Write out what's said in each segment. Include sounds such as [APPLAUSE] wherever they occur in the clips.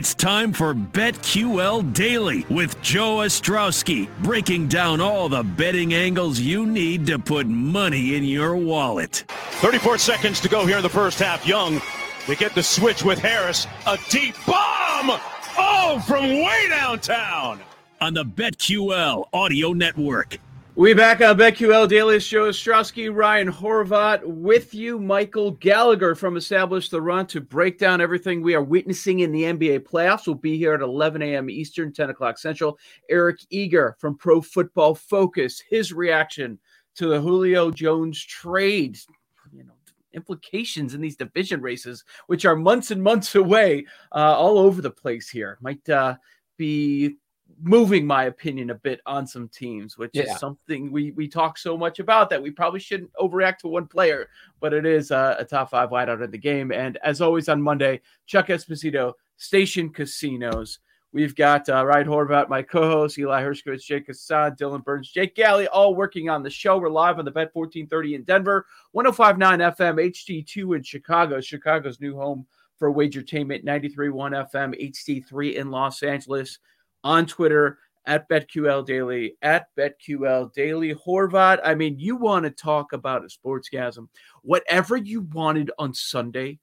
It's time for BetQL Daily with Joe Ostrowski, breaking down all the betting angles you need to put money in your wallet. 34 seconds to go here in the first half. Young to get the switch with Harris. A deep bomb! Oh, from way downtown! On the BetQL Audio Network. We back on BetQL Daily Show. Ostrowski, Ryan Horvat with you. Michael Gallagher from Establish the Run to break down everything we are witnessing in the NBA playoffs. We'll be here at 11 a.m. Eastern, 10 o'clock Central. Eric Eager from Pro Football Focus, his reaction to the Julio Jones trade. You know, implications in these division races, which are months and months away, uh, all over the place here. Might uh, be moving my opinion a bit on some teams, which yeah. is something we we talk so much about that we probably shouldn't overreact to one player, but it is a, a top five wideout in the game. And as always on Monday, Chuck Esposito, Station Casinos. We've got uh, Ryan Horvat, my co-host, Eli Hershkovich, Jake Hassan, Dylan Burns, Jake Galley, all working on the show. We're live on the Bet 1430 in Denver, 1059 FM, HD2 in Chicago, Chicago's new home for Wagertainment, 93.1 FM, HD3 in Los Angeles on Twitter at BetQL Daily, at BetQL Daily. Horvat, I mean, you want to talk about a sportsgasm. Whatever you wanted on Sunday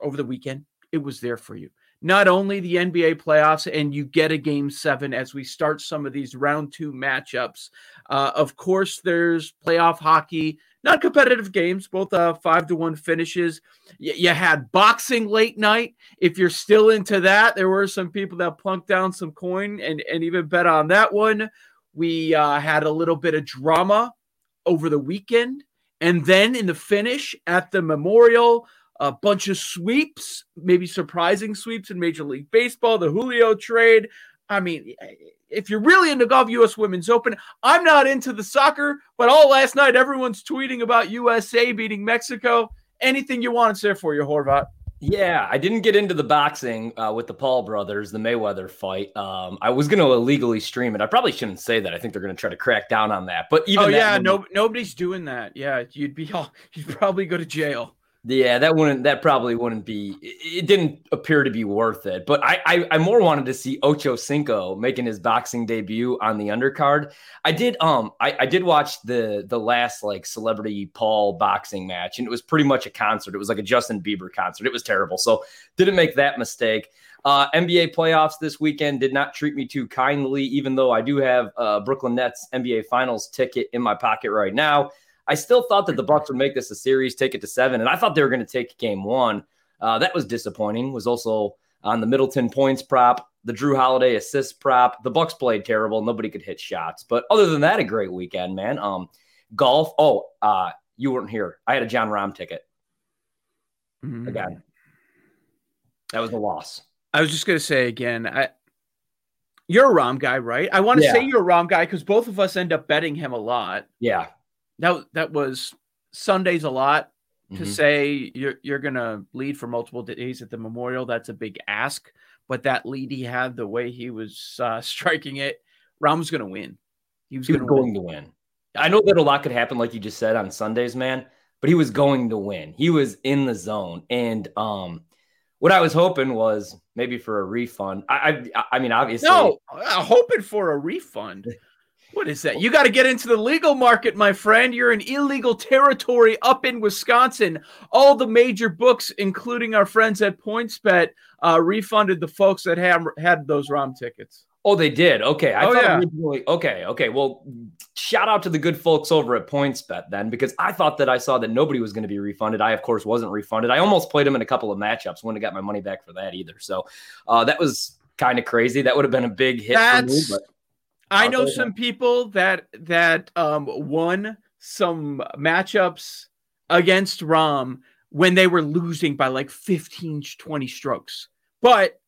over the weekend, it was there for you. Not only the NBA playoffs, and you get a game seven as we start some of these round two matchups. Uh, of course, there's playoff hockey not competitive games, both uh, five to one finishes. Y- you had boxing late night. If you're still into that, there were some people that plunked down some coin and, and even bet on that one. We uh, had a little bit of drama over the weekend. And then in the finish at the Memorial, a bunch of sweeps, maybe surprising sweeps in Major League Baseball, the Julio trade. I mean, if you're really into golf, U.S. Women's Open. I'm not into the soccer, but all last night everyone's tweeting about USA beating Mexico. Anything you want, it's there for you, Horvat. Yeah, I didn't get into the boxing uh, with the Paul brothers, the Mayweather fight. Um, I was going to illegally stream it. I probably shouldn't say that. I think they're going to try to crack down on that. But even oh yeah, movie, no, nobody's doing that. Yeah, you'd be all, [LAUGHS] you'd probably go to jail. Yeah, that wouldn't that probably wouldn't be it didn't appear to be worth it. But I I, I more wanted to see Ocho Cinco making his boxing debut on the undercard. I did um I, I did watch the the last like celebrity Paul boxing match and it was pretty much a concert. It was like a Justin Bieber concert. It was terrible. So didn't make that mistake. Uh, NBA playoffs this weekend did not treat me too kindly, even though I do have uh, Brooklyn Nets NBA Finals ticket in my pocket right now. I still thought that the Bucks would make this a series, take it to seven, and I thought they were going to take game one. Uh, that was disappointing. Was also on the Middleton points prop, the Jrue Holiday assist prop. The Bucks played terrible. Nobody could hit shots, but other than that, a great weekend, man. Um, golf. Oh, uh, you weren't here. I had a Jon Rahm ticket. Mm-hmm. Again, that was a loss. I was just gonna say again. I you're a Rahm guy, right? I want to yeah. say you're a Rahm guy because both of us end up betting him a lot. Yeah that that was Sundays a lot to mm-hmm. say you're you're gonna lead for multiple days at the Memorial. That's a big ask, but that lead he had, the way he was uh, [LAUGHS] striking it, Rahm's gonna win. He was, he was going win. to win. I know that a lot could happen, like you just said on Sundays, man. But he was going to win. He was in the zone, and um, what I was hoping was maybe for a refund. I, I, I mean, obviously, no, hoping for a refund. [LAUGHS] What is that? You got to get into the legal market, my friend. You're in illegal territory up in Wisconsin. All the major books, including our friends at PointsBet, uh, refunded the folks that had had those Rahm tickets. Oh, they did. Okay. I oh, thought yeah. originally. Okay. Okay. Well, shout out to the good folks over at PointsBet then, because I thought that I saw that nobody was going to be refunded. I, of course, wasn't refunded. I almost played them in a couple of matchups. Wouldn't have got my money back for that either. So uh, that was kind of crazy. That would have been a big hit That's, for me. But I know some that. people that that um won some matchups against Rahm when they were losing by like 15 20 strokes. But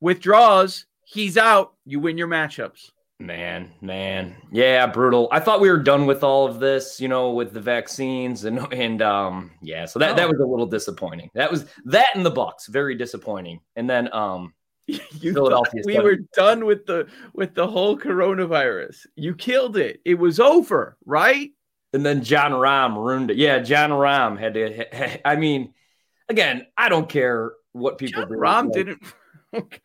with draws, he's out, you win your matchups. Man, man, yeah, brutal. I thought we were done with all of this, you know, with the vaccines and [LAUGHS] and um, yeah. So that that Oh. was a little disappointing. That was that in the box, very disappointing. And then um, [LAUGHS] You Philadelphia thought we were done with the with the whole coronavirus. You killed it. It was over, right? and then Jon Rahm ruined it. Yeah, Jon Rahm had to. I mean, again, I don't care what people John do. Rahm like, didn't. [LAUGHS] Okay.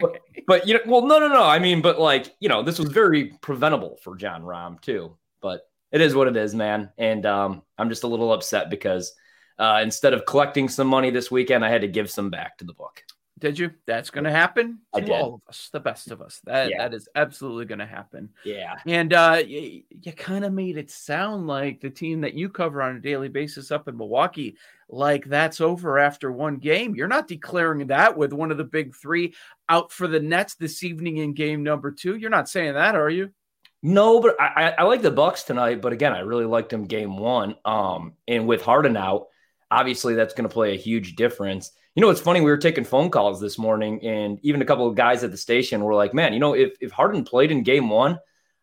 but you know, well, no, no, no. I mean, but like, you know, this was very preventable for Jon Rahm too. But it is what it is, man. And um, I'm just a little upset because uh, instead of collecting some money this weekend, I had to give some back to the book. Did you? That's going to happen to all of us, the best of us. That Yeah. that is absolutely going to happen. Yeah. And uh, you, you kind of made it sound like the team that you cover on a daily basis up in Milwaukee, like that's over after one game. You're not declaring that with one of the big three out for the Nets this evening in game number two. You're not saying that, are you? No, but I, I, I like the Bucks tonight. But again, I really liked them game one. Um, and with Harden out, obviously that's going to play a huge difference. You know, it's funny. We were taking phone calls this morning, and even a couple of guys at the station were like, "Man, you know, if if Harden played in game one,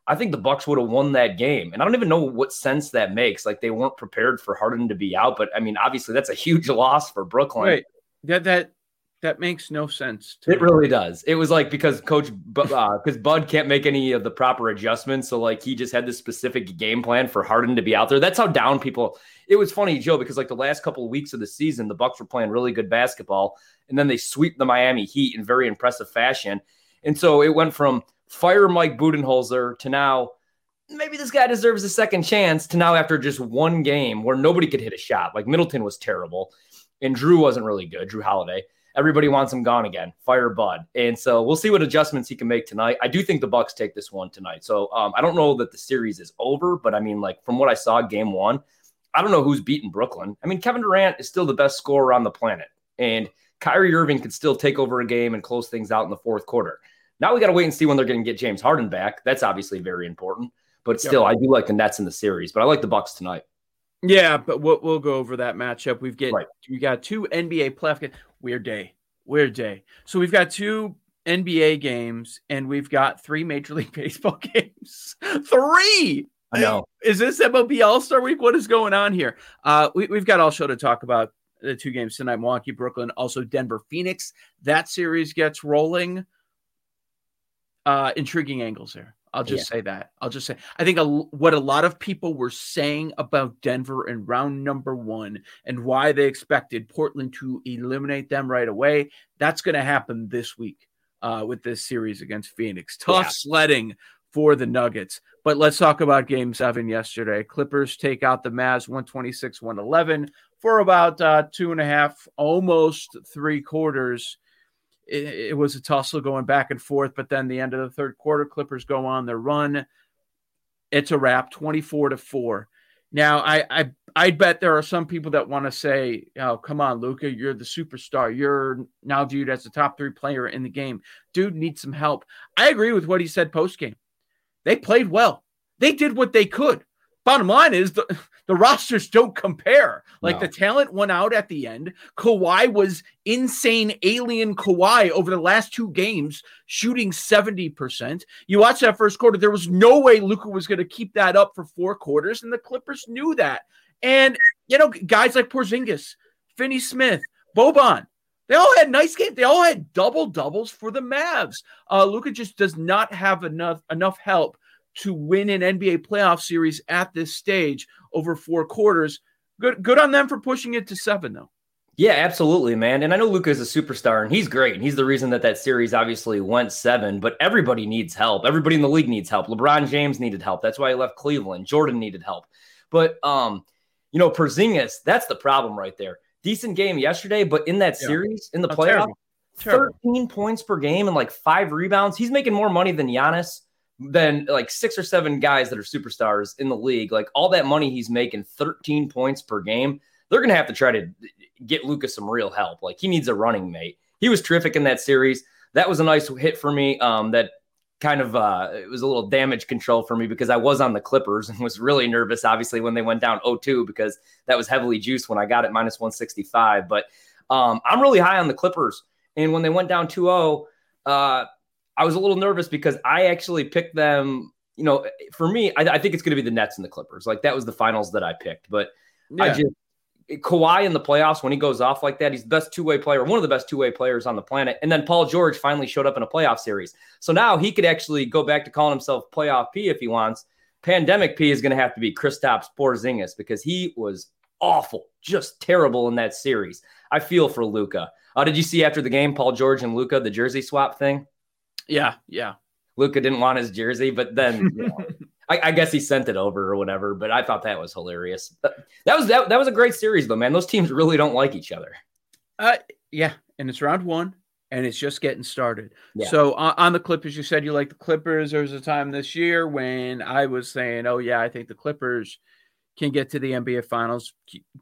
I think the Bucks would have won that game." And I don't even know what sense that makes. Like they weren't prepared for Harden to be out, but I mean, obviously that's a huge [LAUGHS] loss for Brooklyn. Wait, that that that makes no sense. It really does. It was like because Coach because uh, Bud can't make any of the proper adjustments, so like he just had this specific game plan for Harden to be out there. That's how down people. It was funny, Joe, because like the last couple of weeks of the season, the Bucks were playing really good basketball, and then they sweep the Miami Heat in very impressive fashion, and so it went from fire Mike Budenholzer to now maybe this guy deserves a second chance to now after just one game where nobody could hit a shot. Like Middleton was terrible, and Jrue wasn't really good. Jrue Holiday everybody wants him gone again. Fire Bud, and so we'll see what adjustments he can make tonight. I do think the Bucks take this one tonight. So um, I don't know that the series is over, but I mean, like from what I saw, game one, I don't know who's beating Brooklyn. I mean, Kevin Durant is still the best scorer on the planet, and Kyrie Irving could still take over a game and close things out in the fourth quarter. Now we got to wait and see when they're going to get James Harden back. That's obviously very important. But still, I do like the Nets in the series, but I like the Bucks tonight. Yeah, but we'll, we'll go over that matchup. We've get Right. we got two NBA playoff games. Weird day, weird day. So we've got two NBA games and we've got three Major League [LAUGHS] Baseball games. [LAUGHS] three. I know. Is this MLB All Star Week? What is going on here? Uh, we, we've got all show to talk about the two games tonight: Milwaukee, Brooklyn, also Denver, Phoenix. That series gets rolling. Uh, intriguing angles there. I'll just say that. I'll just say I think a, what a lot of people were saying about Denver in round number one and why they expected Portland to eliminate them right away. That's going to happen this week uh, with this series against Phoenix. Tough Yeah. sledding for the Nuggets. But let's talk about game seven yesterday. Clippers take out the Mavs 126 111 for about uh, two and a half, almost three quarters. It, it was a tussle going back and forth, but then the end of the third quarter, Clippers go on their run. It's a wrap, 24 to 4. Now, I, I I bet there are some people that want to say, "Oh, come on, Luka, you're the superstar. You're now viewed as the top three player in the game. Dude needs some help." I agree with what he said post game. They played well. They did what they could. Bottom line is the, the rosters don't compare. Like No. the talent went out at the end. Kawhi was insane alien Kawhi over the last two games, shooting 70%. You watch that first quarter, there was no way Luka was going to keep that up for four quarters, and the Clippers knew that. And, you know, guys like Porzingis, Finney Smith, Boban, they all had nice games. They all had double doubles for the Mavs. Uh, Luka just does not have enough enough help to win an NBA playoff series at this stage over four quarters. Good, good on them for pushing it to seven, though. Yeah, absolutely, man. And I know Luka is a superstar and he's great. And he's the reason that that series obviously went seven, but everybody needs help. Everybody in the league needs help. LeBron James needed help. That's why he left Cleveland. Jordan needed help. But, um, you know, Porzingis, that's the problem right there. Decent game yesterday, but in that Yeah. series, in the Oh, playoff, terrible. Terrible. 13 points per game and like five rebounds. He's making more money than Giannis, than like six or seven guys that are superstars in the league. Like all that money he's making, 13 points per game. They're going to have to try to get Lucas some real help. Like he needs a running mate. He was terrific in that series. That was a nice hit for me. Um, that kind of uh, it was a little damage control for me because I was on the Clippers and was really nervous, obviously, when they went down 0-2 because that was heavily juiced when I got it minus 165. But um, I'm really high on the Clippers. And when they went down 2 0, uh, I was a little nervous because I actually picked them. You know, for me, I, I think it's going to be the Nets and the Clippers. Like that was the finals that I picked. But yeah. I just, Kawhi in the playoffs, when he goes off like that, he's the best two way player, one of the best two way players on the planet. And then Paul George finally showed up in a playoff series. So now he could actually go back to calling himself playoff P if he wants. Pandemic P is going to have to be Kristaps Porzingis because he was awful, just terrible in that series. I feel for Luka. Uh, did you see after the game, Paul George and Luka the jersey swap thing? Yeah, yeah. Luka didn't want his jersey, but then you know, [LAUGHS] I, I, guess he sent it over or whatever. But I thought that was hilarious. That was that, that was a great series though, man. Those teams really don't like each other. Uh, yeah, and it's round one, and it's just getting started. Yeah. So uh, on the Clippers, you said you like the Clippers. There was a time this year when I was saying, "Oh yeah, I think the Clippers." can get to the NBA finals,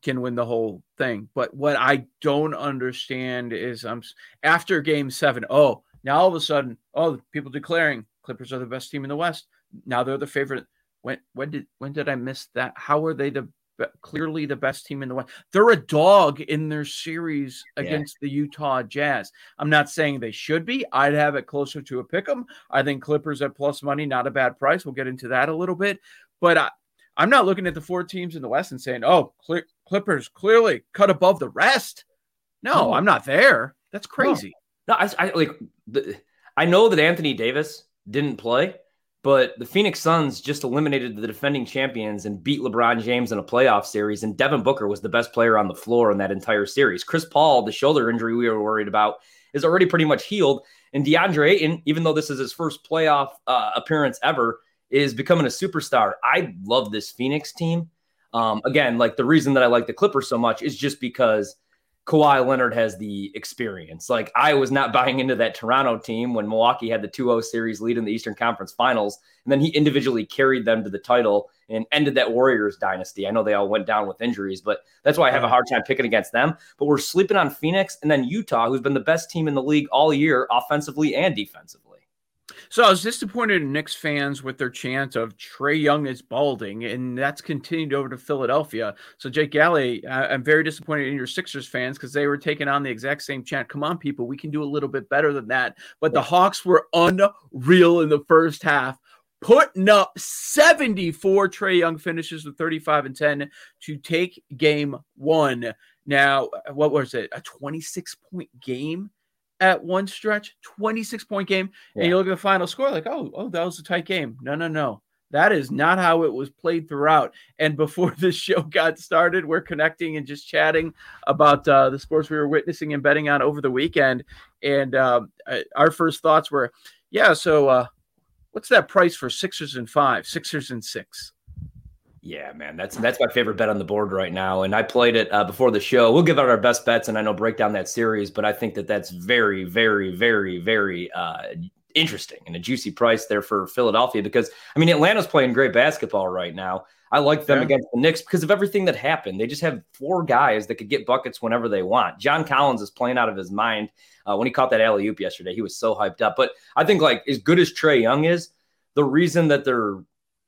can win the whole thing. But what I don't understand is I'm um, after game seven, oh, now all of a sudden, oh, people declaring Clippers are the best team in the West. Now they're the favorite. When when did when did I miss that? How are they the clearly the best team in the West? They're a dog in their series against the Utah Jazz. I'm not saying they should be. I'd have it closer to a pick 'em. I think Clippers at plus money, not a bad price. We'll get into that a little bit. But I, I'm not looking at the four teams in the West and saying, "Oh, Clippers clearly cut above the rest." No, no. I'm not there. That's crazy. No, no I, I, like. The, I know that Anthony Davis didn't play, but the Phoenix Suns just eliminated the defending champions and beat LeBron James in a playoff series. And Devin Booker was the best player on the floor in that entire series. Chris Paul, the shoulder injury we were worried about, is already pretty much healed. And DeAndre Ayton, even though this is his first playoff uh, appearance ever, is becoming a superstar. I love this Phoenix team. Um, again, like the reason that I like the Clippers so much is just because Kawhi Leonard has the experience. Like I was not buying into that Toronto team when Milwaukee had the 2-0 series lead in the Eastern Conference Finals, and then he individually carried them to the title and ended that Warriors dynasty. I know they all went down with injuries, but that's why I have a hard time picking against them. But we're sleeping on Phoenix and then Utah, who's been the best team in the league all year, offensively and defensively. So I was disappointed in Knicks fans with their chant of Trae Young is balding, and that's continued over to Philadelphia. So Jake Galley, I'm very disappointed in your Sixers fans because they were taking on the exact same chant. Come on, people, we can do a little bit better than that. But the Hawks were unreal in the first half putting up 74 Trae Young finishes with 35 and 10 to take game one. Now, what was it? A 26 point game at one stretch, 26 point game, yeah. and you look at the final score, like, oh, oh, that was a tight game. No, no, no. That is not how it was played throughout. And before [LAUGHS] the show got started, we're connecting and just chatting about uh, the sports we were witnessing and betting on over the weekend. And um, uh, our first thoughts were, yeah, so uh, what's that price for Sixers and five, Sixers and six? Yeah, man, that's that's my favorite bet on the board right now, and I played it uh, before the show. We'll give out our best bets, and I know break down that series, but I think that that's very, very, very, very uh, interesting and a juicy price there for Philadelphia because I mean Atlanta's playing great basketball right now. I like them yeah. against the Knicks because of everything that happened. They just have four guys that could get buckets whenever they want. John Collins is playing out of his mind. Uh, when he caught that alley oop yesterday, he was so hyped up. But I think like as good as Trae Young is, the reason that they're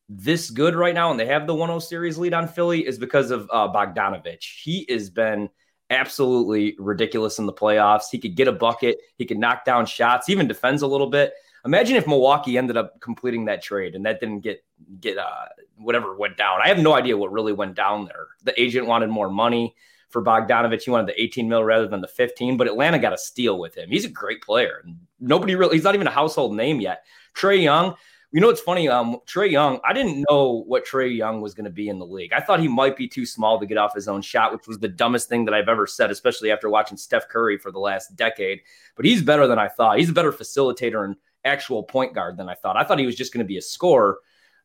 this good right now and they have the 1-0 series lead on Philly is because of uh, Bogdanovich. He has been absolutely ridiculous in the playoffs. He could get a bucket, he could knock down shots, even defends a little bit. Imagine if Milwaukee ended up completing that trade and that didn't get get uh, whatever went down. I have no idea what really went down there. The agent wanted more money for Bogdanovich. He wanted the 18 mil rather than the 15, but Atlanta got a steal with him. He's a great player. Nobody really, he's not even a household name yet. Trae Young, you know, it's funny. Um, Trae Young, I didn't know what Trae Young was going to be in the league. I thought he might be too small to get off his own shot, which was the dumbest thing that I've ever said, especially after watching Steph Curry for the last decade. But he's better than I thought. He's a better facilitator and actual point guard than I thought. I thought he was just going to be a scorer,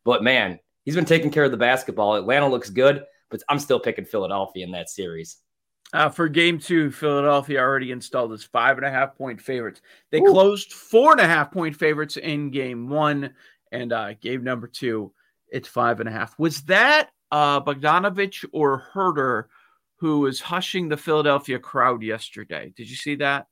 but man, he's been taking care of the basketball. Atlanta looks good, but I'm still picking Philadelphia in that series. Uh, for game two, Philadelphia already installed as five and a half point favorites. They Ooh. closed four and a half point favorites in game one, and uh, game number two, it's five and a half. Was that uh, Bogdanovich or Huerter who was hushing the Philadelphia crowd yesterday? Did you see that?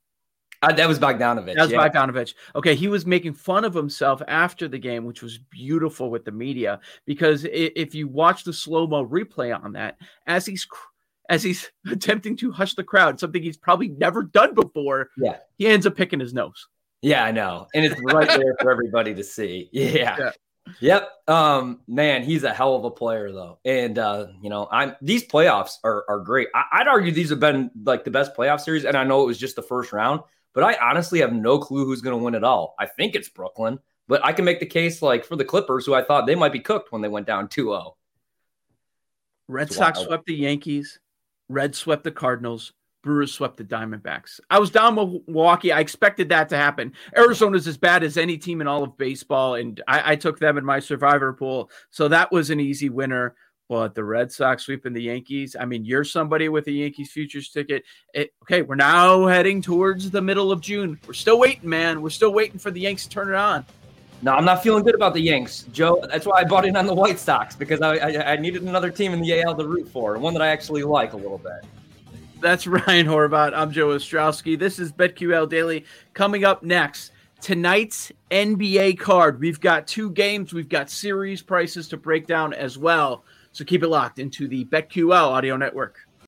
Uh, that was Bogdanovich. That was yeah. Bogdanovich. Okay, he was making fun of himself after the game, which was beautiful with the media because if you watch the slow mo replay on that, as he's as he's [LAUGHS] attempting to hush the crowd, something he's probably never done before. Yeah. He ends up picking his nose. Yeah, I know. And it's right there for everybody to see. [LAUGHS] Yeah. yeah. Yep. Um, man, he's a hell of a player though. And uh, you know, I'm these playoffs are are great. I, would argue these have been like the best playoff series, and I know it was just the first round, but I honestly have no clue who's gonna win it all. I think it's Brooklyn, but I can make the case like for the Clippers, who I thought they might be cooked when they went down 2-0. Red Sox swept the Yankees. Red swept the Cardinals. Brewers swept the Diamondbacks. I was down Milwaukee. I expected that to happen. Arizona's as bad as any team in all of baseball, and I, I, took them in my survivor pool. So that was an easy winner. But the Red Sox sweeping the Yankees. I mean, you're somebody with a Yankees futures ticket. It, okay, we're now heading towards the middle of June. We're still waiting, man. We're still waiting for the Yanks to turn it on. No, I'm not feeling good about the Yanks, Joe. That's why I bought in on the White Sox because I, I, I needed another team in the AL to root for, one that I actually like a little bit. That's [LAUGHS] Ryan Horvat. I'm Joe Ostrowski. This is BetQL Daily. Coming up next, tonight's NBA card. We've got two games. We've got series prices to break down as well. So keep it locked into the BetQL Audio Network.